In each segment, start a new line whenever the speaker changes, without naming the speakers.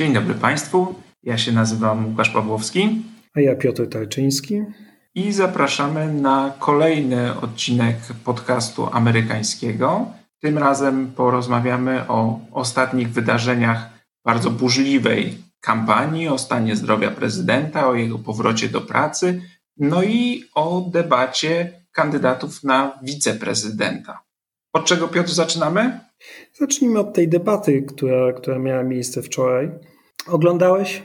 Dzień dobry Państwu. Ja się nazywam Łukasz Pawłowski.
A ja Piotr Tarczyński.
I zapraszamy na kolejny odcinek podcastu amerykańskiego. Tym razem porozmawiamy o ostatnich wydarzeniach bardzo burzliwej kampanii, o stanie zdrowia prezydenta, o jego powrocie do pracy, no i o debacie kandydatów na wiceprezydenta. Od czego, Piotr, zaczynamy?
Zacznijmy od tej debaty, która, która miała miejsce wczoraj. Oglądałeś?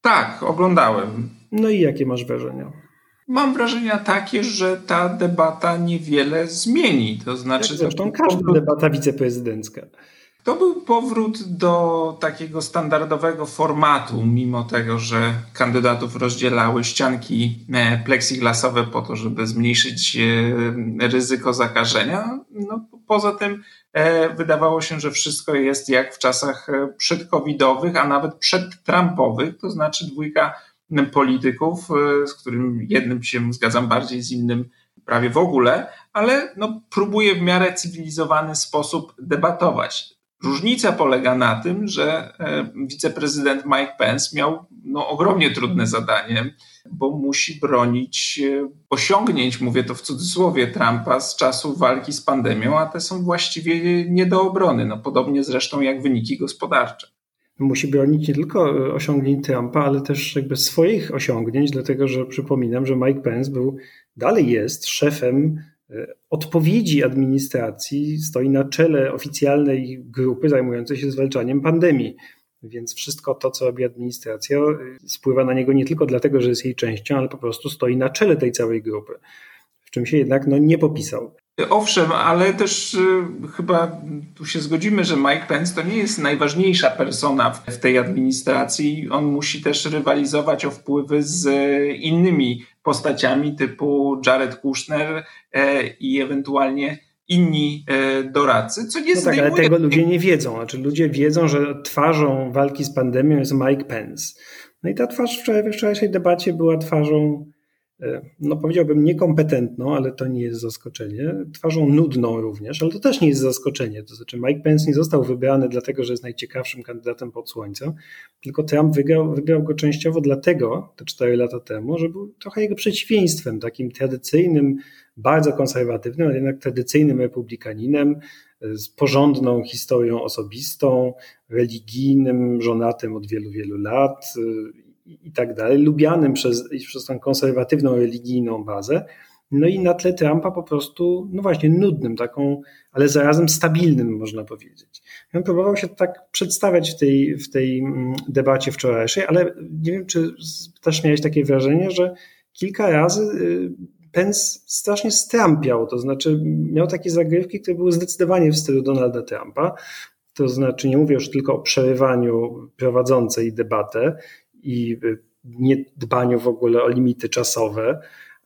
Tak, oglądałem.
No i jakie masz wrażenia?
Mam wrażenia takie, że ta debata niewiele zmieni. To znaczy,
Jak zresztą każda debata wiceprezydencka.
To był powrót do takiego standardowego formatu, mimo tego, że kandydatów rozdzielały ścianki e, plexiglasowe po to, żeby zmniejszyć e, ryzyko zakażenia. No, poza tym wydawało się, że wszystko jest jak w czasach przedcovidowych, a nawet przedtrumpowych, to znaczy dwójka polityków, z którym jednym się zgadzam bardziej, z innym prawie w ogóle, ale no, próbuje w miarę cywilizowany sposób debatować. Różnica polega na tym, że e, wiceprezydent Mike Pence miał no, ogromnie trudne zadanie, bo musi bronić e, osiągnięć, mówię to w cudzysłowie, Trumpa z czasu walki z pandemią, a te są właściwie nie do obrony, no, podobnie zresztą jak wyniki gospodarcze.
Musi bronić nie tylko e, osiągnięć Trumpa, ale też jakby swoich osiągnięć, dlatego że przypominam, że Mike Pence był, dalej jest szefem odpowiedzi administracji stoi na czele oficjalnej grupy zajmującej się zwalczaniem pandemii. Więc wszystko to, co robi administracja, e, spływa na niego nie tylko dlatego, że jest jej częścią, ale po prostu stoi na czele tej całej grupy. W czym się jednak no, nie popisał.
Owszem, ale też y, chyba tu się zgodzimy, że Mike Pence to nie jest najważniejsza persona w, w tej administracji. On musi też rywalizować o wpływy z innymi postaciami typu Jared Kushner e, i ewentualnie inni e, doradcy, co nie no
tak, ale tego ludzie nie wiedzą. Znaczy ludzie wiedzą, że twarzą walki z pandemią jest Mike Pence. No i ta twarz w wczorajszej debacie była twarzą E, no powiedziałbym niekompetentną, ale to nie jest zaskoczenie, twarzą nudną również, ale to też nie jest zaskoczenie. To znaczy Mike Pence nie został wybrany dlatego, że jest najciekawszym kandydatem pod słońcem, tylko Trump wygrał, wybrał go częściowo dlatego, te cztery lata temu, że był trochę jego przeciwieństwem, takim tradycyjnym, bardzo konserwatywnym, ale jednak tradycyjnym republikaninem, e, z porządną historią osobistą, religijnym, żonatym od wielu, wielu lat e, i tak dalej, lubianym przez, przez tą konserwatywną, religijną bazę. No i na tle Trumpa po prostu, no właśnie, nudnym, taką, ale zarazem stabilnym, można powiedzieć. Ja próbował się tak przedstawiać w tej, w tej mm, debacie wczorajszej, ale nie wiem, czy też miałeś takie wrażenie, że kilka razy y, Pence strasznie strampiał, to znaczy miał takie zagrywki, które były zdecydowanie w stylu Donalda Trumpa. To znaczy, nie mówię już tylko o przerywaniu prowadzącej debatę i nie dbaniu w ogóle o limity czasowe,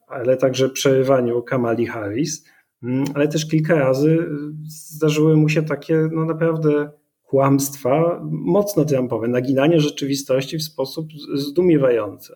ale także przerywaniu Kamali Harris, mm, ale też kilka razy zdarzyły mu się takie no naprawdę kłamstwa mocno trumpowe, naginanie rzeczywistości w sposób zdumiewający.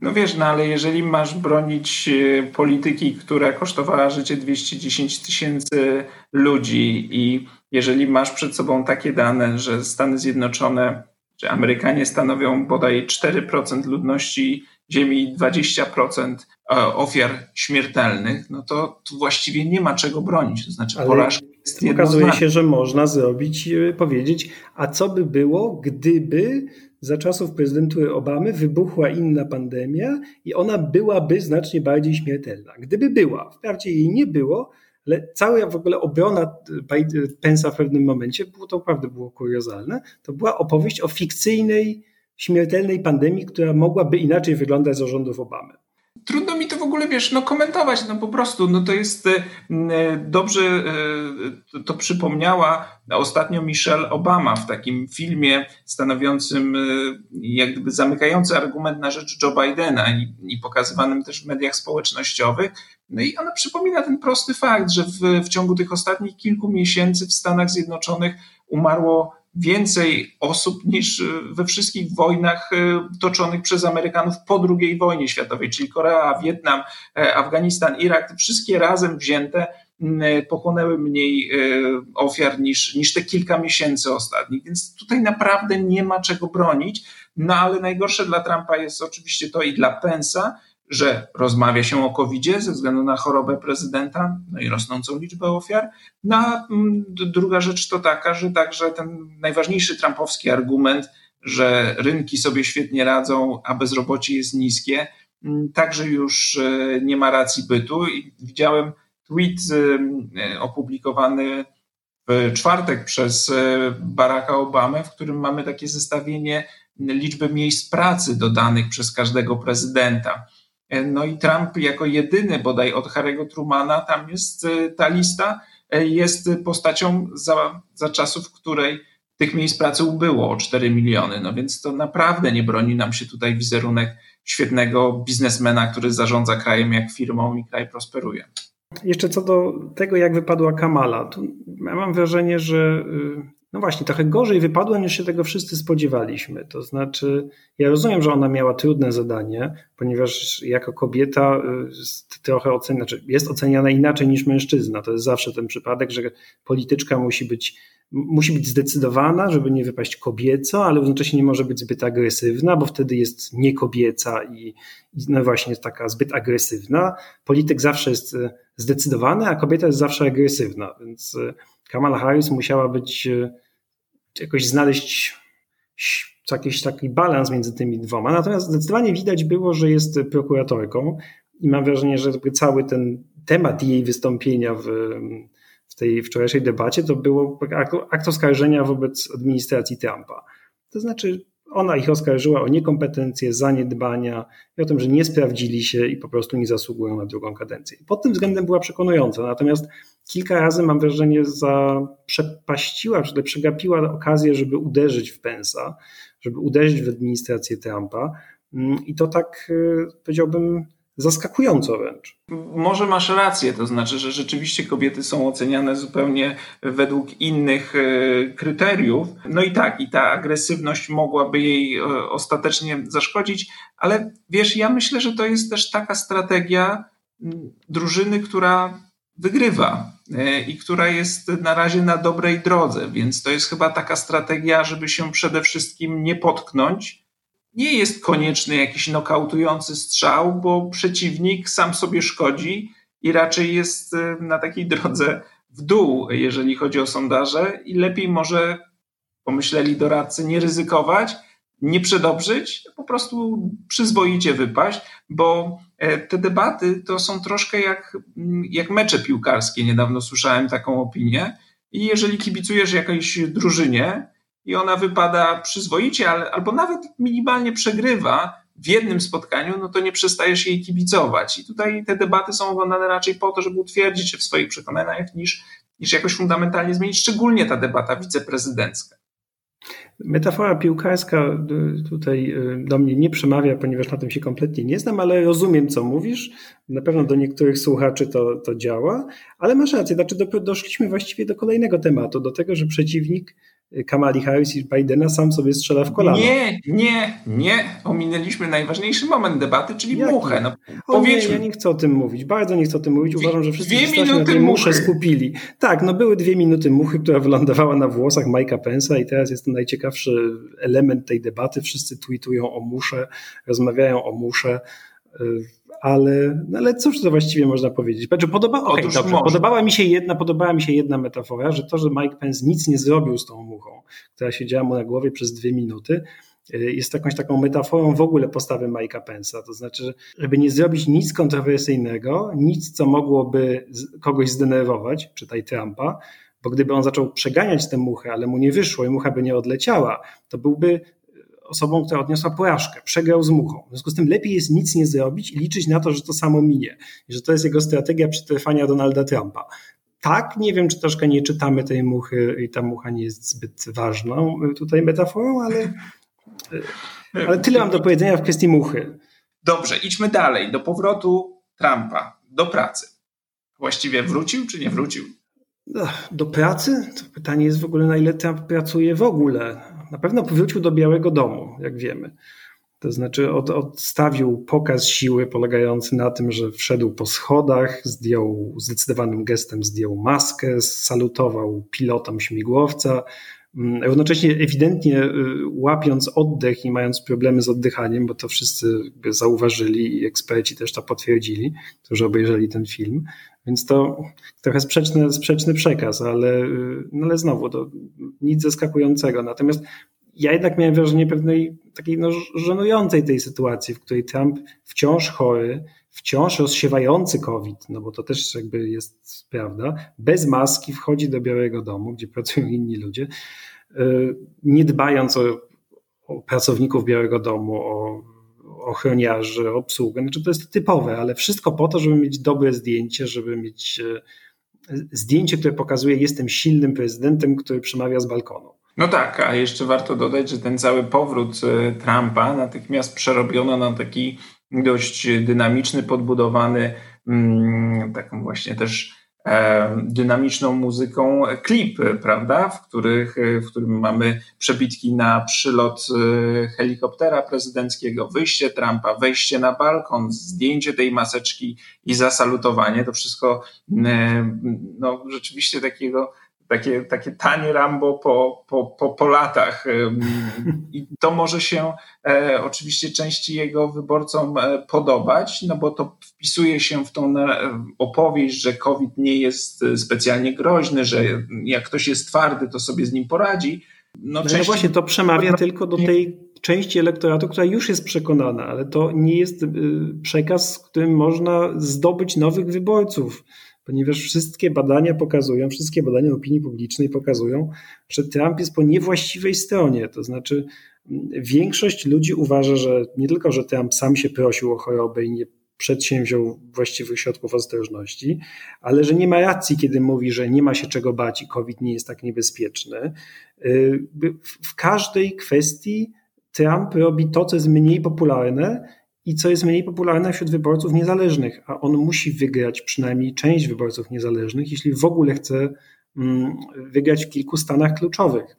No wiesz, no ale jeżeli masz bronić e, polityki, która kosztowała życie 210 tysięcy ludzi i jeżeli masz przed sobą takie dane, że Stany Zjednoczone że Amerykanie stanowią bodaj 4% ludności Ziemi i 20% e, ofiar śmiertelnych, no to tu właściwie nie ma czego bronić. To znaczy,
Ale porażka jest Okazuje się, że można zrobić, e, powiedzieć, a co by było, gdyby za czasów prezydentury Obamy wybuchła inna pandemia i ona byłaby znacznie bardziej śmiertelna. Gdyby była, wprawdzie jej nie było, ale cała w ogóle obrona Pensa w pewnym momencie, było to naprawdę było kuriozalne, to była opowieść o fikcyjnej, śmiertelnej pandemii, która mogłaby inaczej wyglądać za rządów Obamy
trudno mi to w ogóle, wiesz, no komentować, no po prostu, no to jest e, e, dobrze, e, to przypomniała ostatnio Michelle Obama w takim filmie stanowiącym jak gdyby zamykający argument na rzecz Joe Bidena i, i pokazywanym też w mediach społecznościowych. No i ona przypomina ten prosty fakt, że w, w ciągu tych ostatnich kilku miesięcy w Stanach Zjednoczonych umarło więcej osób niż y, we wszystkich wojnach y, toczonych przez Amerykanów po II wojnie światowej, czyli Korea, Wietnam, e, Afganistan, Irak, wszystkie razem wzięte pochłonęły mniej ofiar niż, niż te kilka miesięcy ostatnich. Więc tutaj naprawdę nie ma czego bronić. No ale najgorsze dla Trumpa jest oczywiście to i dla Pensa, że rozmawia się o covid ze względu na chorobę prezydenta, no i rosnącą liczbę ofiar. No a mm, druga rzecz to taka, że także ten najważniejszy trumpowski argument, że rynki sobie świetnie radzą, a bezrobocie jest niskie, mm, także już e, nie ma racji bytu. I widziałem tweet e, opublikowany w czwartek przez e, Baracka Obamę, w którym mamy takie zestawienie liczby miejsc pracy dodanych przez każdego prezydenta. No i Trump jako jedyny bodaj od Harry'ego Trumana, tam jest e, ta lista, e, jest postacią za, za czasów, której tych miejsc pracy ubyło o 4 miliony. No więc to naprawdę nie broni nam się tutaj wizerunek świetnego biznesmena, który zarządza krajem jak firmą i kraj prosperuje.
Jeszcze co do tego, jak wypadła Kamala, to ja mam wrażenie, że y, no właśnie, trochę gorzej wypadła niż się tego wszyscy spodziewaliśmy. To znaczy, ja rozumiem, że ona miała trudne zadanie, ponieważ jako kobieta y, trochę ocenia, znaczy jest oceniana inaczej niż mężczyzna. To jest zawsze ten przypadek, że polityczka musi być, musi być zdecydowana, żeby nie wypaść kobieco, ale jednocześnie nie może być zbyt agresywna, bo wtedy jest niekobieca i, i no właśnie jest taka zbyt agresywna. Polityk zawsze jest y, zdecydowany, a kobieta jest zawsze agresywna, więc y, Kamala Harris musiała być, e, jakoś znaleźć jakiś taki balans między tymi dwoma. Natomiast zdecydowanie widać było, że jest prokuratorką i mam wrażenie, że cały ten temat jej wystąpienia w, w tej wczorajszej debacie to było akt oskarżenia wobec administracji Trumpa. To znaczy, ona ich oskarżyła o niekompetencje, zaniedbania i o tym, że nie sprawdzili się i po prostu nie zasługują na drugą kadencję. Pod tym względem była przekonująca. Natomiast kilka razy, mam wrażenie, zaprzepaściła, czy przegapiła okazję, żeby uderzyć w Pensa, żeby uderzyć w administrację Trumpa. Mm, I to tak, y, powiedziałbym, zaskakująco wręcz.
Może masz rację, to znaczy, że rzeczywiście kobiety są oceniane zupełnie według innych y, kryteriów. No i tak, i ta agresywność mogłaby jej y, ostatecznie zaszkodzić, ale wiesz, ja myślę, że to jest też taka strategia drużyny, która wygrywa e, i która jest na razie na dobrej drodze, więc to jest chyba taka strategia, żeby się przede wszystkim nie potknąć. Nie jest konieczny jakiś nokautujący strzał, bo przeciwnik sam sobie szkodzi i raczej jest e, na takiej drodze w dół, jeżeli chodzi o sondaże, i lepiej może, pomyśleli doradcy, nie ryzykować, nie przedobrzyć, po prostu przyzwoicie wypaść, bo e, te debaty to są troszkę jak, mm, jak mecze piłkarskie. Niedawno słyszałem taką opinię. I jeżeli kibicujesz jakiejś drużynie i ona wypada przyzwoicie, ale, albo nawet minimalnie przegrywa w jednym spotkaniu, no to nie przestajesz jej kibicować. I tutaj te debaty są oglądane raczej po to, żeby utwierdzić się w swoich przekonaniach, niż, niż jakoś fundamentalnie zmienić, szczególnie ta debata wiceprezydencka.
Metafora piłkarska y, tutaj y, do mnie nie przemawia, ponieważ na tym się kompletnie nie znam, ale rozumiem, co mówisz. Na pewno do niektórych słuchaczy to, to działa, ale masz rację, znaczy doszliśmy właściwie do kolejnego tematu, do tego, że przeciwnik Kamali Harris i Bidena sam sobie strzela w kolano.
Nie, nie, nie. Ominęliśmy najważniejszy moment debaty, czyli Jaki? muchę. No,
powiedzmy. Nie, ja nie chcę o tym mówić. Bardzo nie chcę o tym mówić. Uważam, że wszyscy się na tej musze skupili. Tak, no były dwie minuty muchy, która wylądowała na włosach Mike'a Pence'a i teraz jest to najciekawszy element tej debaty. Wszyscy tweetują o musze, rozmawiają o musze ale, no ale cóż to właściwie można powiedzieć? Znaczy, podoba, okay, dobrze, podobała, mi się jedna, podobała mi się jedna metafora, że to, że Mike Pence nic nie zrobił z tą muchą, która siedziała mu na głowie przez dwie minuty, y, jest jakąś taką metaforą w ogóle postawy Mike'a Pence'a. To znaczy, żeby nie zrobić nic kontrowersyjnego, nic, co mogłoby kogoś zdenerwować, czytaj Trumpa, bo gdyby on zaczął przeganiać tę muchę, ale mu nie wyszło i mucha by nie odleciała, to byłby osobą, która odniosła porażkę, przegrał z muchą. W związku z tym lepiej jest nic nie zrobić i liczyć na to, że to samo minie. I że to jest jego strategia przetrwania Donalda Trumpa. Tak, nie wiem, czy troszkę nie czytamy tej muchy i ta mucha nie jest zbyt ważną tutaj metaforą, ale, ale tyle mam do powiedzenia w kwestii muchy.
Dobrze, idźmy dalej. Do powrotu Trumpa do pracy. Właściwie wrócił czy nie wrócił?
Do pracy? To pytanie jest w ogóle, na ile Trump pracuje w ogóle na pewno powrócił do Białego Domu, jak wiemy. To znaczy od, odstawił pokaz siły polegający na tym, że wszedł po schodach, zdjął zdecydowanym gestem zdjął maskę, salutował pilotom śmigłowca, mm, równocześnie ewidentnie y, łapiąc oddech i mając problemy z oddychaniem, bo to wszyscy zauważyli i eksperci też to potwierdzili, którzy obejrzeli ten film. Więc to trochę sprzeczny, sprzeczny przekaz, ale, no ale znowu to nic zaskakującego. Natomiast ja jednak miałem wrażenie pewnej takiej no, żenującej tej sytuacji, w której Trump wciąż chory, wciąż rozsiewający COVID, no bo to też jakby jest prawda, bez maski wchodzi do Białego Domu, gdzie pracują inni ludzie, y, nie dbając o, o pracowników Białego Domu, o ochroniarzy, obsługę. Znaczy to jest typowe, ale wszystko po to, żeby mieć dobre zdjęcie, żeby mieć e, zdjęcie, które pokazuje, jestem silnym prezydentem, który przemawia z balkonu.
No tak, a jeszcze warto dodać, że ten cały powrót e, Trumpa natychmiast przerobiono na taki dość dynamiczny, podbudowany, mm, taką właśnie też dynamiczną muzyką klipy, prawda, w, których, w którym mamy przebitki na przylot e, helikoptera prezydenckiego, wyjście Trumpa, wejście na balkon, zdjęcie tej maseczki i zasalutowanie. To wszystko e, no, rzeczywiście takiego takie, takie tanie Rambo po, po, po, po latach. I to może się e, oczywiście części jego wyborcom e, podobać, no bo to wpisuje się w tą e, opowieść, że COVID nie jest specjalnie groźny, że jak ktoś jest twardy, to sobie z nim poradzi.
No, no, no właśnie, to przemawia tylko do tej części elektoratu, która już jest przekonana, ale to nie jest przekaz, z którym można zdobyć nowych wyborców ponieważ wszystkie badania pokazują, wszystkie badania opinii publicznej pokazują, że Trump jest po niewłaściwej stronie. To znaczy, mm, większość ludzi uważa, że nie tylko, że Trump sam się prosił o chorobę i nie przedsięwziął właściwych środków ostrożności, ale że nie ma racji, kiedy mówi, że nie ma się czego bać i COVID nie jest tak niebezpieczny. Y, w każdej kwestii Trump robi to, co jest mniej popularne, i co jest mniej popularne wśród wyborców niezależnych, a on musi wygrać przynajmniej część wyborców niezależnych, jeśli w ogóle chce mm, wygrać w kilku stanach kluczowych.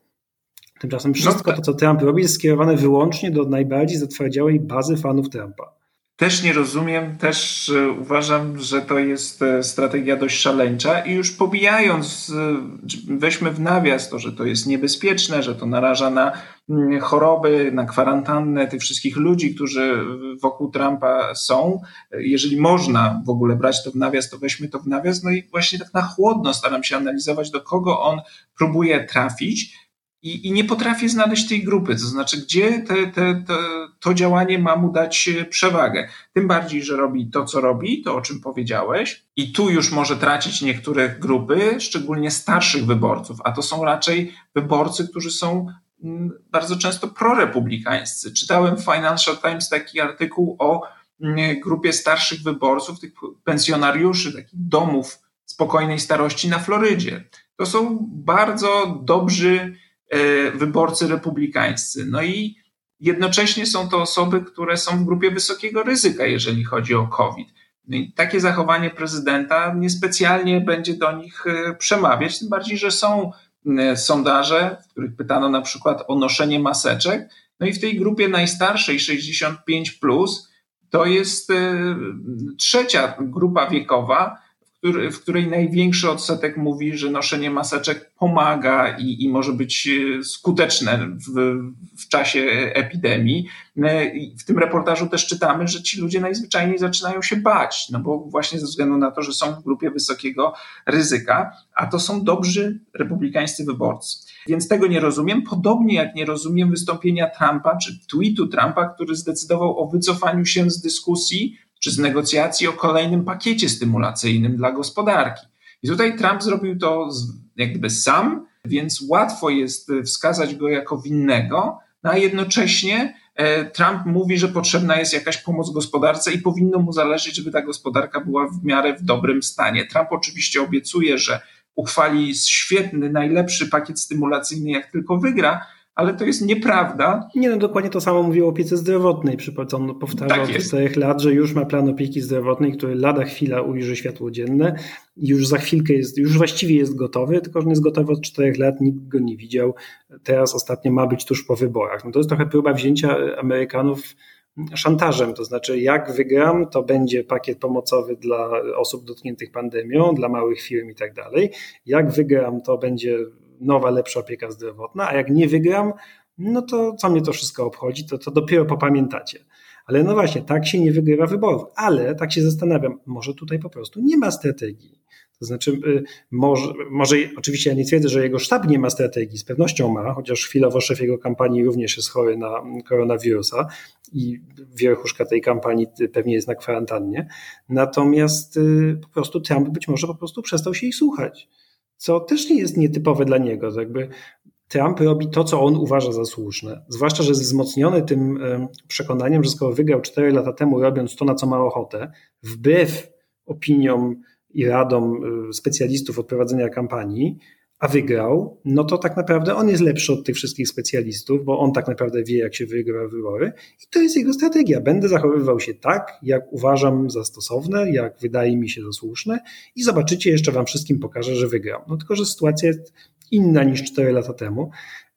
Tymczasem wszystko no to, co Trump robi, jest skierowane wyłącznie do najbardziej zatwardziałej bazy fanów Trumpa.
Też nie rozumiem, też e, uważam, że to jest e, strategia dość szaleńcza i już pobijając, e, weźmy w nawias to, że to jest niebezpieczne, że to naraża na mm, choroby, na kwarantannę tych wszystkich ludzi, którzy wokół Trumpa są. Jeżeli można w ogóle brać to w nawias, to weźmy to w nawias. No i właśnie tak na chłodno staram się analizować, do kogo on próbuje trafić i, i nie potrafię znaleźć tej grupy, to znaczy, gdzie te, te, te, to działanie ma mu dać przewagę. Tym bardziej, że robi to, co robi, to o czym powiedziałeś, i tu już może tracić niektóre grupy, szczególnie starszych wyborców, a to są raczej wyborcy, którzy są mm, bardzo często prorepublikańscy. Czytałem w Financial Times taki artykuł o mm, grupie starszych wyborców, tych pensjonariuszy, takich domów spokojnej starości na Florydzie. To są bardzo dobrzy E, wyborcy republikańscy. No i jednocześnie są to osoby, które są w grupie wysokiego ryzyka, jeżeli chodzi o COVID. No i takie zachowanie prezydenta niespecjalnie będzie do nich e, przemawiać, tym bardziej, że są e, sondaże, w których pytano na przykład o noszenie maseczek. No i w tej grupie najstarszej, 65, plus, to jest trzecia grupa wiekowa, w której największy odsetek mówi, że noszenie maseczek pomaga i, i może być e, skuteczne w, w czasie epidemii. E, w tym reportażu też czytamy, że ci ludzie najzwyczajniej zaczynają się bać, no bo właśnie ze względu na to, że są w grupie wysokiego ryzyka, a to są dobrzy republikańscy wyborcy. Więc tego nie rozumiem, podobnie jak nie rozumiem wystąpienia Trumpa czy tweetu Trumpa, który zdecydował o wycofaniu się z dyskusji czy z negocjacji o kolejnym pakiecie stymulacyjnym dla gospodarki. I tutaj Trump zrobił to jak gdyby sam, więc łatwo jest wskazać go jako winnego, no a jednocześnie e, Trump mówi, że potrzebna jest jakaś pomoc gospodarce i powinno mu zależeć, żeby ta gospodarka była w miarę w dobrym stanie. Trump oczywiście obiecuje, że uchwali świetny, najlepszy pakiet stymulacyjny, jak tylko wygra, ale to jest nieprawda.
Nie, no dokładnie to samo mówił o opiece zdrowotnej. Przypomnę, powtarzał tak od czterech lat, że już ma plan opieki zdrowotnej, który lada chwila ujrzy światło dzienne i już za chwilkę jest, już właściwie jest gotowy, tylko że nie jest gotowy od czterech lat, nikt go nie widział. Teraz ostatnio ma być tuż po wyborach. No to jest trochę próba wzięcia Amerykanów szantażem, to znaczy jak wygram, to będzie pakiet pomocowy dla osób dotkniętych pandemią, dla małych firm i tak dalej. Jak wygram, to będzie nowa, lepsza opieka zdrowotna, a jak nie wygram, no to co mnie to wszystko obchodzi, to, to dopiero popamiętacie. Ale no właśnie, tak się nie wygrywa wyborów. Ale tak się zastanawiam, może tutaj po prostu nie ma strategii. To znaczy, y, może, może oczywiście ja nie twierdzę, że jego sztab nie ma strategii, z pewnością ma, chociaż chwilowo szef jego kampanii również jest chory na koronawirusa i wierchuszka tej kampanii pewnie jest na kwarantannie. Natomiast y, po prostu Trump być może po prostu przestał się ich słuchać co też nie jest nietypowe dla niego. To jakby Trump robi to, co on uważa za słuszne. Zwłaszcza, że jest wzmocniony tym przekonaniem, że skoro wygrał 4 lata temu, robiąc to, na co ma ochotę, wbrew opiniom i radom y, specjalistów od prowadzenia kampanii, a wygrał, no to tak naprawdę on jest lepszy od tych wszystkich specjalistów, bo on tak naprawdę wie, jak się wygrywa wybory i to jest jego strategia. Będę zachowywał się tak, jak uważam za stosowne, jak wydaje mi się za słuszne i zobaczycie, jeszcze wam wszystkim pokażę, że wygram. No tylko, że sytuacja jest inna niż 4 lata temu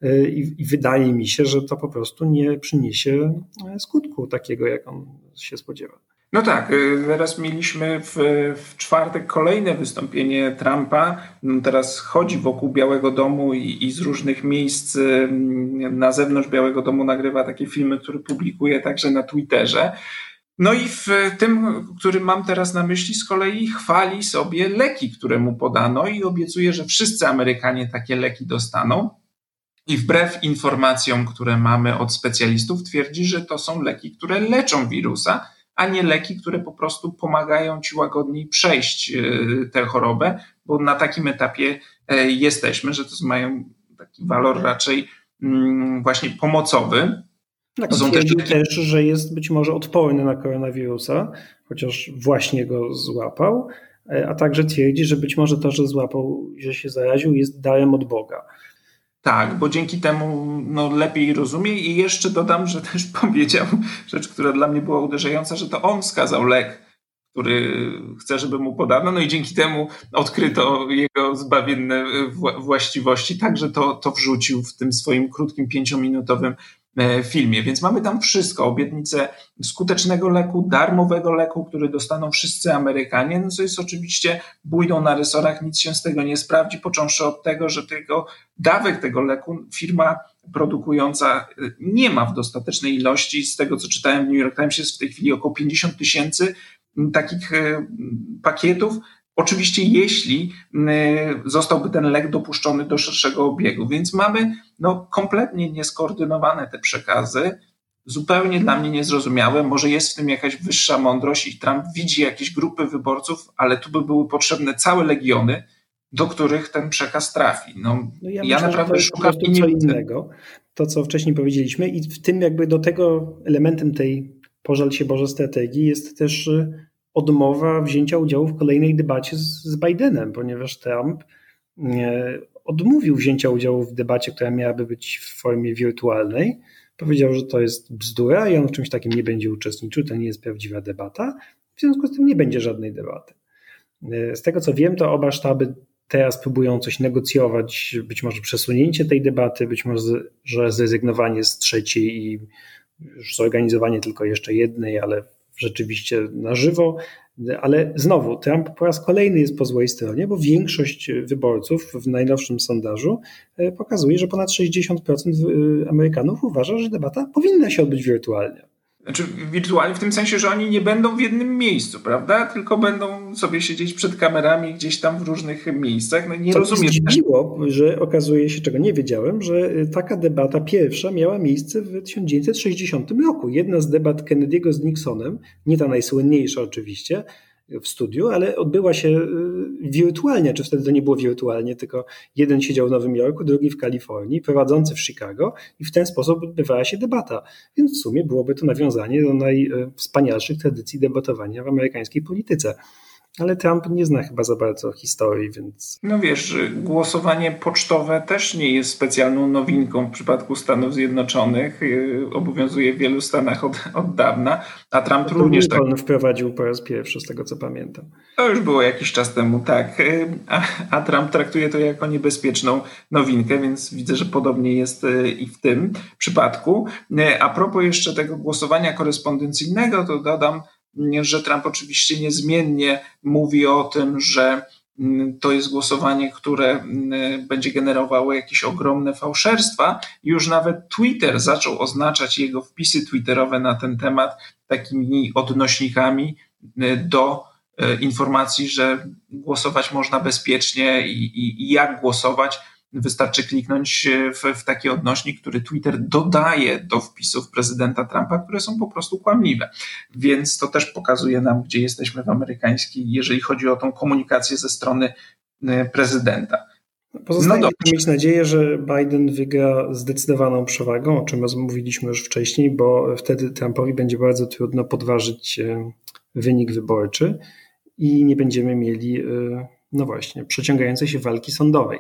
y, i, i wydaje mi się, że to po prostu nie przyniesie e, skutku takiego, jak on się spodziewa.
No tak, y, teraz mieliśmy w, w, czwartek kolejne wystąpienie Trumpa. No teraz chodzi wokół Białego Domu i, i, z różnych miejsc y, na zewnątrz Białego Domu nagrywa takie filmy, które publikuje także na Twitterze. No i w tym, który mam teraz na myśli, z kolei chwali sobie leki, które mu podano i obiecuje, że wszyscy Amerykanie takie leki dostaną. I wbrew informacjom, które mamy od specjalistów, twierdzi, że to są leki, które leczą wirusa a nie leki, które po prostu pomagają ci łagodniej przejść e, tę chorobę, bo na takim etapie e, jesteśmy, że to mają taki walor raczej mm, właśnie pomocowy.
Tak, są też, też, że jest być może odporny na koronawirusa, chociaż właśnie go złapał, e, a także twierdzi, że być może to, że złapał, że się zaraził, jest darem od Boga.
Tak, bo dzięki temu no, lepiej rozumie i jeszcze dodam, że też powiedział rzecz, która dla mnie była uderzająca, że to on wskazał lek, który chce, żeby mu podano, no i dzięki temu odkryto jego zbawienne właściwości, także to, to wrzucił w tym swoim krótkim, pięciominutowym filmie. Więc mamy tam wszystko. Obietnicę skutecznego leku, darmowego leku, który dostaną wszyscy Amerykanie, no co jest oczywiście bójdą na rysorach, nic się z tego nie sprawdzi, począwszy od tego, że tego dawek tego leku firma produkująca e, nie ma w dostatecznej ilości. Z tego, co czytałem w New York Times, jest w tej chwili około 50 tysięcy takich e, pakietów, Oczywiście, jeśli zostałby ten lek dopuszczony do szerszego obiegu, więc mamy no, kompletnie nieskoordynowane te przekazy, zupełnie dla mnie niezrozumiałe. Może jest w tym jakaś wyższa mądrość i Trump widzi jakieś grupy wyborców, ale tu by były potrzebne całe legiony, do których ten przekaz trafi. No,
no ja, ja myślę, naprawdę szukam co innego. To, co wcześniej powiedzieliśmy, i w tym jakby do tego elementem tej pożal się Boże strategii jest też odmowa wzięcia udziału w kolejnej debacie z, z Bidenem, ponieważ Trump e, odmówił wzięcia udziału w debacie, która miałaby być w formie wirtualnej. Powiedział, że to jest bzdura i on w czymś takim nie będzie uczestniczył, to nie jest prawdziwa debata. W związku z tym nie będzie żadnej debaty. E, z tego co wiem, to oba sztaby teraz próbują coś negocjować, być może przesunięcie tej debaty, być może że zrezygnowanie z trzeciej i zorganizowanie tylko jeszcze jednej, ale rzeczywiście na żywo, ale znowu Trump po raz kolejny jest po złej stronie, bo większość wyborców w najnowszym sondażu e, pokazuje, że ponad 60% e, Amerykanów uważa, że debata powinna się odbyć wirtualnie.
Znaczy wirtualnie w tym sensie, że oni nie będą w jednym miejscu, prawda? Tylko będą sobie siedzieć przed kamerami gdzieś tam w różnych miejscach. No nie
to
rozumiem.
zdziwiło, że okazuje się, czego nie wiedziałem, że taka debata pierwsza miała miejsce w 1960 roku. Jedna z debat Kennedy'ego z Nixonem, nie ta najsłynniejsza oczywiście, w studiu, ale odbyła się y, wirtualnie, czy wtedy to nie było wirtualnie, tylko jeden siedział w Nowym Jorku, drugi w Kalifornii, prowadzący w Chicago i w ten sposób odbywała się debata. Więc w sumie byłoby to nawiązanie do najwspanialszych tradycji debatowania w amerykańskiej polityce. Ale Trump nie zna chyba za bardzo historii, więc.
No wiesz, głosowanie pocztowe też nie jest specjalną nowinką w przypadku Stanów Zjednoczonych. Y, obowiązuje w wielu Stanach od, od dawna, a Trump to również
tak. wprowadził po raz pierwszy, z tego co pamiętam.
To już było jakiś czas temu, tak. Y, a, a Trump traktuje to jako niebezpieczną nowinkę, więc widzę, że podobnie jest y, i w tym przypadku. A propos jeszcze tego głosowania korespondencyjnego, to dodam, że Trump oczywiście niezmiennie mówi o tym, że mm, to jest głosowanie, które mm, będzie generowało jakieś ogromne fałszerstwa. Już nawet Twitter zaczął oznaczać jego wpisy twitterowe na ten temat takimi odnośnikami mm, do e, informacji, że głosować można bezpiecznie i, i, i jak głosować Wystarczy kliknąć w, w, taki odnośnik, który Twitter dodaje do wpisów prezydenta Trumpa, które są po prostu kłamliwe. Więc to też pokazuje nam, gdzie jesteśmy w amerykańskiej, jeżeli chodzi o tą komunikację ze strony e, prezydenta.
Pozostaje no mieć nadzieję, że Biden wygra zdecydowaną przewagą, o czym mówiliśmy już wcześniej, bo wtedy Trumpowi będzie bardzo trudno podważyć e, wynik wyborczy i nie będziemy mieli, e, no właśnie, przeciągającej się walki sądowej.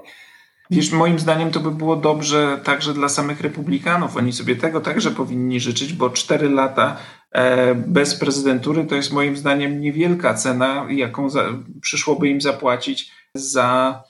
Wiesz, moim zdaniem to by było dobrze także dla samych republikanów. Oni sobie tego także powinni życzyć, bo cztery lata e, bez prezydentury to jest moim zdaniem niewielka cena, jaką za, przyszłoby im zapłacić za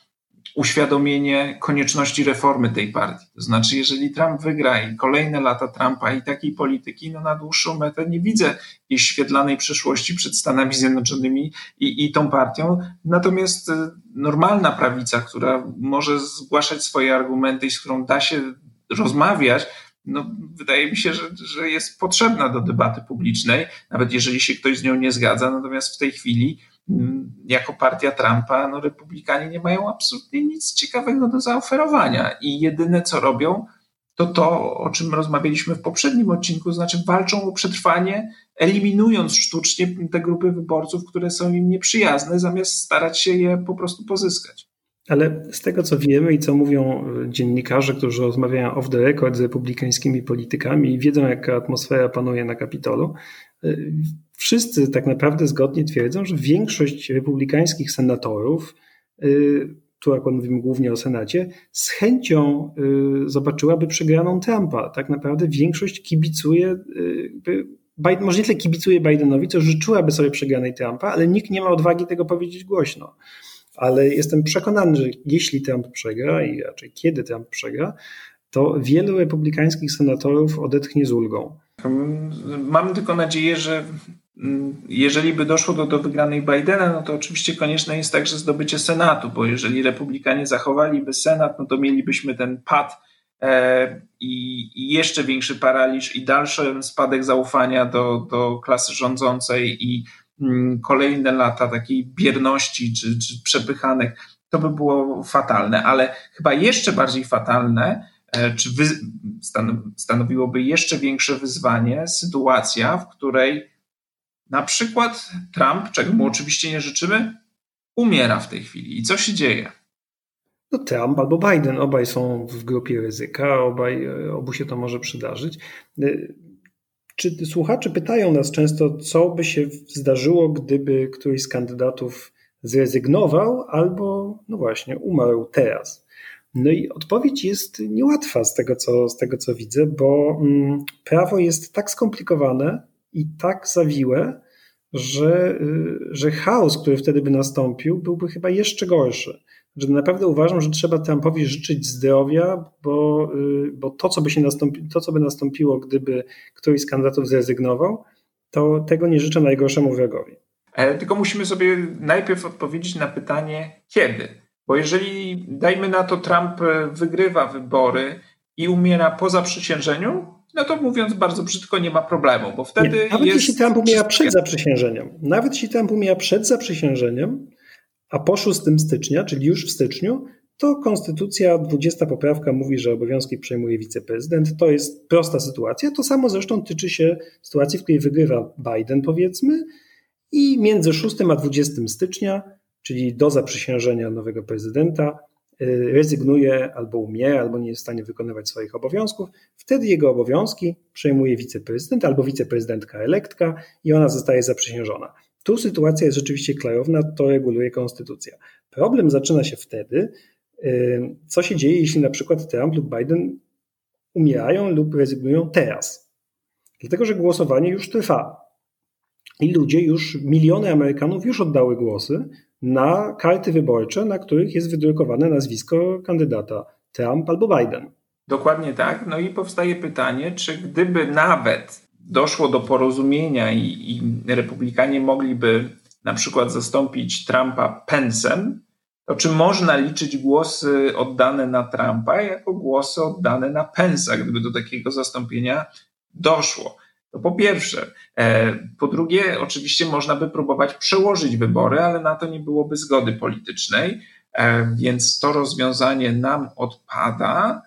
uświadomienie konieczności reformy tej partii. To znaczy, jeżeli Trump wygra i kolejne lata Trumpa i takiej polityki, no na dłuższą metę nie widzę jakiejś świetlanej przyszłości przed Stanami Zjednoczonymi i, i tą partią. Natomiast y, normalna prawica, która może zgłaszać swoje argumenty i z którą da się rozmawiać, no, wydaje mi się, że, że jest potrzebna do debaty publicznej, nawet jeżeli się ktoś z nią nie zgadza. Natomiast w tej chwili jako partia Trumpa, no republikanie nie mają absolutnie nic ciekawego do zaoferowania i jedyne co robią, to to, o czym rozmawialiśmy w poprzednim odcinku, znaczy walczą o przetrwanie, eliminując sztucznie te grupy wyborców, które są im nieprzyjazne, zamiast starać się je po prostu pozyskać.
Ale z tego, co wiemy i co mówią dziennikarze, którzy rozmawiają off the record z republikańskimi politykami i wiedzą, jaka atmosfera panuje na Kapitolu, y, wszyscy tak naprawdę zgodnie twierdzą, że większość republikańskich senatorów, y, tu akurat mówimy głównie o Senacie, z chęcią y, zobaczyłaby przegraną Trumpa. Tak naprawdę większość kibicuje, Biden, może nie tyle kibicuje Bidenowi, co życzyłaby sobie przegranej Trumpa, ale nikt nie ma odwagi tego powiedzieć głośno. Ale jestem przekonany, że jeśli Trump przegra i raczej kiedy Trump przegra, to wielu republikańskich senatorów odetchnie z ulgą.
Mam tylko nadzieję, że jeżeli by doszło do, do wygranej Bidena, no to oczywiście konieczne jest także zdobycie Senatu, bo jeżeli republikanie zachowaliby Senat, no to mielibyśmy ten pad e, i, i, jeszcze większy paraliż i dalszy spadek zaufania do, do klasy rządzącej i mm, kolejne lata takiej bierności czy, czy przepychanek, to by było fatalne, ale chyba jeszcze bardziej fatalne E, czy wy, stanowiłoby jeszcze większe wyzwanie sytuacja, w której na przykład Trump, czego mu oczywiście nie życzymy, umiera w tej chwili. I co się dzieje?
No Trump albo Biden, obaj są w grupie ryzyka, obaj, e, obu się to może przydarzyć. E, czy słuchacze pytają nas często, co by się zdarzyło, gdyby któryś z kandydatów zrezygnował albo, no właśnie, umarł teraz? No i odpowiedź jest niełatwa z tego, co, z tego, co widzę, bo mm, prawo jest tak skomplikowane i tak zawiłe, że, y, że chaos, który wtedy by nastąpił, byłby chyba jeszcze gorszy. Że naprawdę uważam, że trzeba Trumpowi życzyć zdrowia, bo, y, bo to, co by się nastąpi, to, co by nastąpiło, gdyby któryś z kandydatów zrezygnował, to tego nie życzę najgorszemu wrogowi.
Ale tylko musimy sobie najpierw odpowiedzieć na pytanie, kiedy. Bo jeżeli, dajmy na to, Trump wygrywa wybory i umiera po zaprzysiężeniu, no to mówiąc bardzo brzydko, nie ma problemu, bo wtedy. Nie,
nawet
jest...
jeśli Trump umiera przed zaprzysiężeniem, nawet jeśli Trump umiera przed zaprzysiężeniem, a po 6 stycznia, czyli już w styczniu, to konstytucja, 20 poprawka mówi, że obowiązki przejmuje wiceprezydent. To jest prosta sytuacja. To samo zresztą tyczy się sytuacji, w której wygrywa Biden, powiedzmy, i między 6 a 20 stycznia czyli do zaprzysiężenia nowego prezydenta, rezygnuje albo umiera, albo nie jest w stanie wykonywać swoich obowiązków, wtedy jego obowiązki przejmuje wiceprezydent albo wiceprezydentka elektka i ona zostaje zaprzysiężona. Tu sytuacja jest rzeczywiście klarowna, to reguluje konstytucja. Problem zaczyna się wtedy, y, co się dzieje, jeśli na przykład Trump lub Biden umierają lub rezygnują teraz. Dlatego, że głosowanie już trwa. I ludzie już, miliony Amerykanów już oddały głosy na karty wyborcze, na których jest wydrukowane nazwisko kandydata Trump albo Biden.
Dokładnie tak. No i powstaje pytanie, czy gdyby nawet doszło do porozumienia i, i republikanie mogliby na przykład zastąpić Trumpa Pence'em, to czy można liczyć głosy oddane na Trumpa jako głosy oddane na Pence'a, gdyby do takiego zastąpienia doszło? To po pierwsze. E, po drugie, oczywiście można by próbować przełożyć wybory, ale na to nie byłoby zgody politycznej, e, więc to rozwiązanie nam odpada.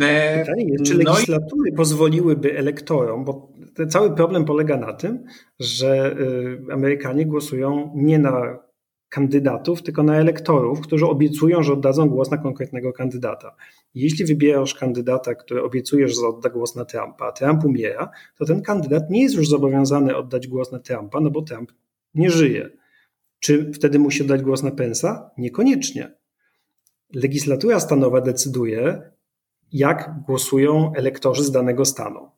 E, Pytanie jest, czy no legislatury i... pozwoliłyby elektorom, bo cały problem polega na tym, że Amerykanie głosują nie na kandydatów, tylko na elektorów, którzy obiecują, że oddadzą głos na konkretnego kandydata. Jeśli wybierasz kandydata, który obiecujesz, że odda głos na Trumpa, a Trump umiera, to ten kandydat nie jest już zobowiązany oddać głos na Trumpa, no bo Trump nie żyje. Czy wtedy musi oddać głos na Pensa? Niekoniecznie. Legislatura stanowa decyduje, jak głosują elektorzy z danego stanu.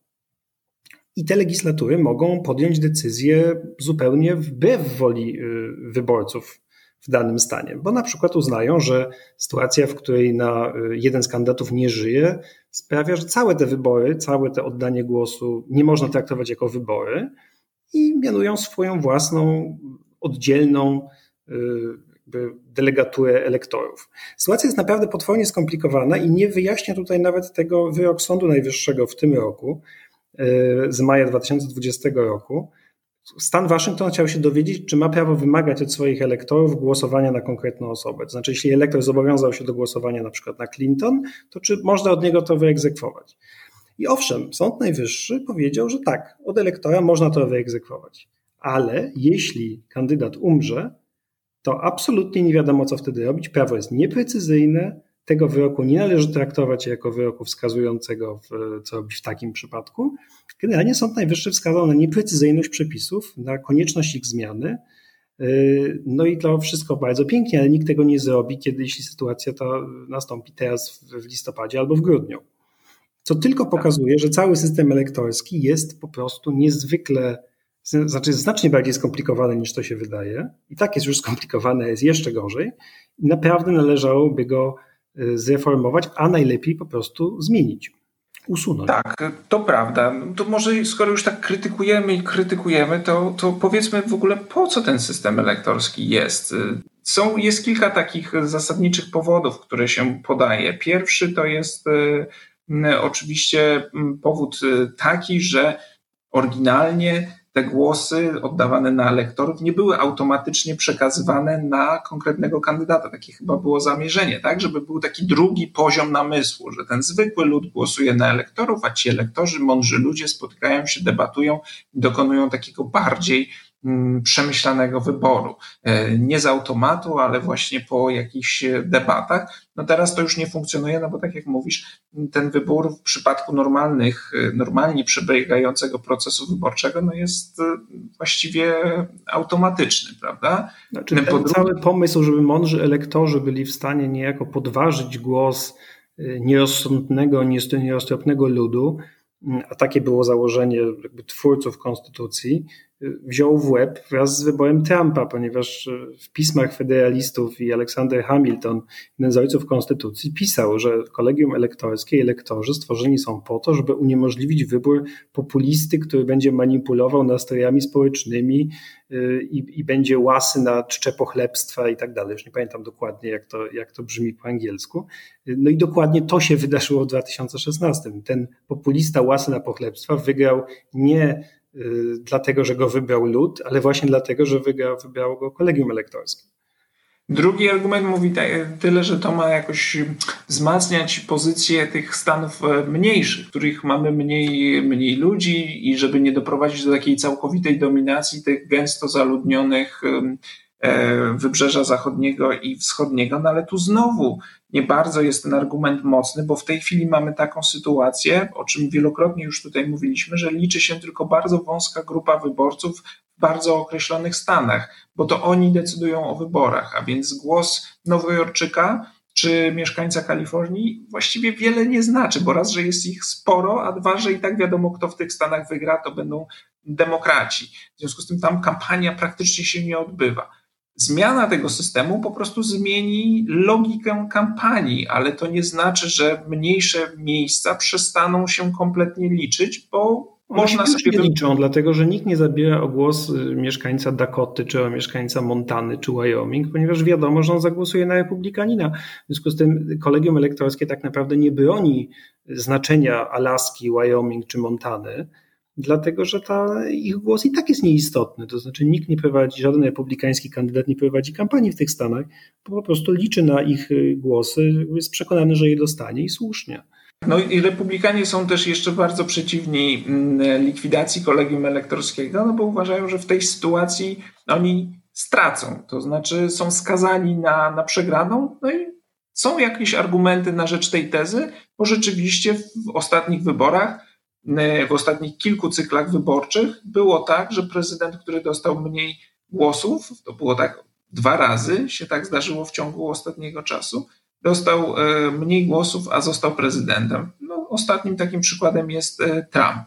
I te legislatury mogą podjąć decyzje zupełnie wbrew woli y, wyborców w danym stanie, bo na przykład uznają, że sytuacja, w której na y, jeden z kandydatów nie żyje, sprawia, że całe te wybory, całe te oddanie głosu nie można traktować jako wybory i mianują swoją własną, oddzielną y, delegaturę elektorów. Sytuacja jest naprawdę potwornie skomplikowana i nie wyjaśnia tutaj nawet tego wyrok Sądu Najwyższego w tym roku y, z maja 2020 roku, Stan Waszyngton chciał się dowiedzieć, czy ma prawo wymagać od swoich elektorów głosowania na konkretną osobę. To znaczy, jeśli elektor zobowiązał się do głosowania na przykład na Clinton, to czy można od niego to wyegzekwować? I owszem, Sąd Najwyższy powiedział, że tak, od elektora można to wyegzekwować. Ale jeśli kandydat umrze, to absolutnie nie wiadomo, co wtedy robić. Prawo jest nieprecyzyjne, tego wyroku nie należy traktować jako wyroku wskazującego, w, co robić w takim przypadku. Generalnie Sąd Najwyższy wskazał na nieprecyzyjność przepisów, na konieczność ich zmiany. Yy, no i to wszystko bardzo pięknie, ale nikt tego nie zrobi, kiedy jeśli sytuacja ta nastąpi teraz w listopadzie albo w grudniu. Co tylko pokazuje, że cały system elektorski jest po prostu niezwykle, znaczy znacznie bardziej skomplikowany niż to się wydaje. I tak jest już skomplikowane, jest jeszcze gorzej. I naprawdę należałoby go zreformować, a najlepiej po prostu zmienić, usunąć.
Tak, to prawda. To może skoro już tak krytykujemy i krytykujemy, to, to powiedzmy w ogóle po co ten system elektorski jest. Są, jest kilka takich zasadniczych powodów, które się podaje. Pierwszy to jest y, oczywiście powód y, taki, że oryginalnie te głosy oddawane na elektorów nie były automatycznie przekazywane na konkretnego kandydata. Takie chyba było zamierzenie, tak? Żeby był taki drugi poziom namysłu, że ten zwykły lud głosuje na elektorów, a ci elektorzy, mądrzy ludzie spotykają się, debatują i dokonują takiego bardziej przemyślanego wyboru. E, nie z automatu, ale właśnie po jakichś debatach. No teraz to już nie funkcjonuje, no bo tak jak mówisz, ten wybór w przypadku normalnych, e, normalnie przebiegającego procesu wyborczego, no jest e, właściwie automatyczny, prawda?
Znaczy ten drugi... cały pomysł, żeby mądrzy elektorzy byli w stanie niejako podważyć głos nierozsądnego, nieroztropnego ludu, a takie było założenie twórców konstytucji, wziął w łeb wraz z wyborem Trumpa, ponieważ w pismach federalistów i Aleksander Hamilton, jeden z ojców konstytucji, pisał, że kolegium elektorskie i elektorzy stworzeni są po to, żeby uniemożliwić wybór populisty, który będzie manipulował nastrojami społecznymi y, i, i będzie łasy na czcze pochlebstwa i tak dalej. Już nie pamiętam dokładnie, jak to, jak to brzmi po angielsku. No i dokładnie to się wydarzyło w 2016. Ten populista łasy na pochlebstwa wygrał nie dlatego, że go wybrał lud, ale właśnie dlatego, że wybrał, wybrało go kolegium elektorskie.
Drugi argument mówi tyle, że to ma jakoś wzmacniać pozycję tych stanów e, mniejszych, w których mamy mniej, mniej ludzi i żeby nie doprowadzić do takiej całkowitej dominacji tych gęsto zaludnionych wybrzeża zachodniego i wschodniego, no ale tu znowu nie bardzo jest ten argument mocny, bo w tej chwili mamy taką sytuację, o czym wielokrotnie już tutaj mówiliśmy, że liczy się tylko bardzo wąska grupa wyborców w bardzo określonych stanach, bo to oni decydują o wyborach, a więc głos Nowojorczyka czy mieszkańca Kalifornii właściwie wiele nie znaczy, bo raz, że jest ich sporo, a dwa, że i tak wiadomo, kto w tych stanach wygra, to będą demokraci. W związku z tym tam kampania praktycznie się nie odbywa. Zmiana tego systemu po prostu zmieni logikę kampanii, ale to nie znaczy, że mniejsze miejsca przestaną się kompletnie liczyć, bo
one można sobie. nie liczą, dlatego że nikt nie zabiera o głos y, mieszkańca Dakoty, czy o mieszkańca Montany, czy Wyoming, ponieważ wiadomo, że on zagłosuje na republikanina. W związku z tym kolegium elektorskie tak naprawdę nie broni znaczenia Alaski, Wyoming czy Montany, dlatego że ta, ich głos i tak jest nieistotny. To znaczy nikt nie prowadzi, żaden republikański kandydat nie prowadzi kampanii w tych stanach, bo po prostu liczy na ich y, głosy, jest przekonany, że je dostanie i słusznie.
No i republikanie są też jeszcze bardzo przeciwni mm, likwidacji kolegium elektorskiego, no bo uważają, że w tej sytuacji oni stracą, to znaczy są skazani na, na przegraną, no i są jakieś argumenty na rzecz tej tezy, bo rzeczywiście w ostatnich wyborach, w ostatnich kilku cyklach wyborczych było tak, że prezydent, który dostał mniej głosów, to było tak dwa razy, się tak zdarzyło w ciągu ostatniego czasu, dostał e, mniej głosów, a został prezydentem. No, ostatnim takim przykładem jest e, Trump.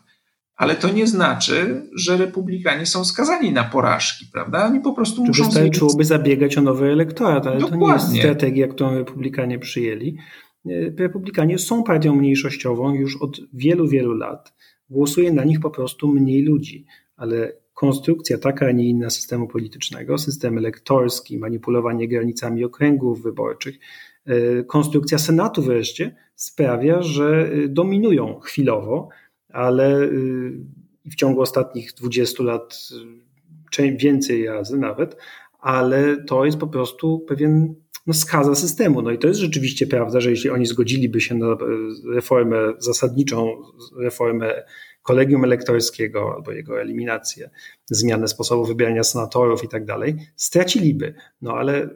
Ale to nie znaczy, że republikanie są skazani na porażki, prawda? Oni po prostu muszą...
Wystarczyłoby zabiegać o nowy elektorat, ale Dokładnie. to nie jest strategia, którą republikanie przyjęli. E, republikanie są partią mniejszościową już od wielu, wielu lat. Głosuje na nich po prostu mniej ludzi, ale konstrukcja taka, a nie inna systemu politycznego, system elektorski, manipulowanie granicami okręgów wyborczych, E, konstrukcja Senatu wreszcie sprawia, że e, dominują chwilowo, ale w ciągu ostatnich 20 lat więcej razy nawet, ale to jest po prostu pewien no, skaza systemu. No i to jest rzeczywiście prawda, że jeśli oni zgodziliby się na reformę zasadniczą, reformę kolegium elektorskiego albo jego eliminację, zmianę sposobu wybierania senatorów i tak dalej, straciliby. No ale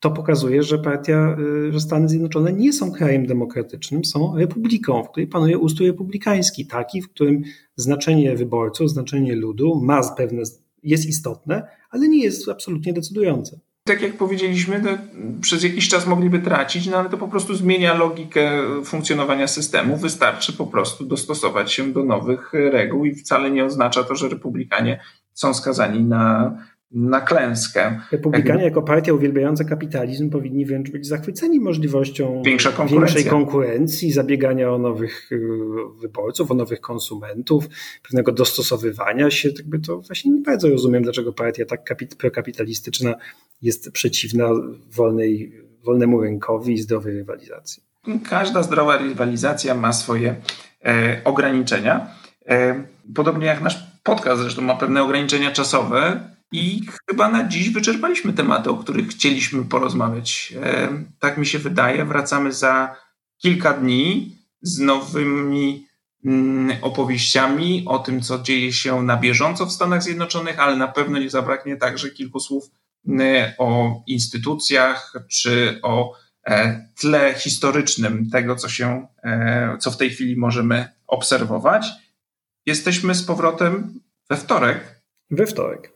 to pokazuje, że partia, y, że Stany Zjednoczone nie są krajem demokratycznym, są republiką, w której panuje ustrój republikański, taki, w którym znaczenie wyborców, znaczenie ludu ma pewne, jest istotne, ale nie jest absolutnie decydujące.
Tak jak powiedzieliśmy, przez jakiś czas mogliby tracić, no ale to po prostu zmienia logikę funkcjonowania systemu. Wystarczy po prostu dostosować się do nowych reguł i wcale nie oznacza to, że republikanie są skazani na na klęskę.
Republikanie jako partia uwielbiająca kapitalizm powinni wręcz być zachwyceni możliwością większej konkurencji, zabiegania o nowych y, wyborców, o nowych konsumentów, pewnego dostosowywania się. Jakby to właśnie nie bardzo rozumiem, dlaczego partia tak prokapitalistyczna jest przeciwna wolnej, wolnemu rynkowi i zdrowej rywalizacji.
Każda zdrowa rywalizacja ma swoje e, ograniczenia. E, podobnie jak nasz podcast zresztą ma pewne ograniczenia czasowe, i chyba na dziś wyczerpaliśmy tematy, o których chcieliśmy porozmawiać. E, tak mi się wydaje. Wracamy za kilka dni z nowymi mm, opowieściami o tym, co dzieje się na bieżąco w Stanach Zjednoczonych, ale na pewno nie zabraknie także kilku słów mm, o instytucjach czy o e, tle historycznym tego, co się, e, co w tej chwili możemy obserwować. Jesteśmy z powrotem we wtorek.
We wtorek.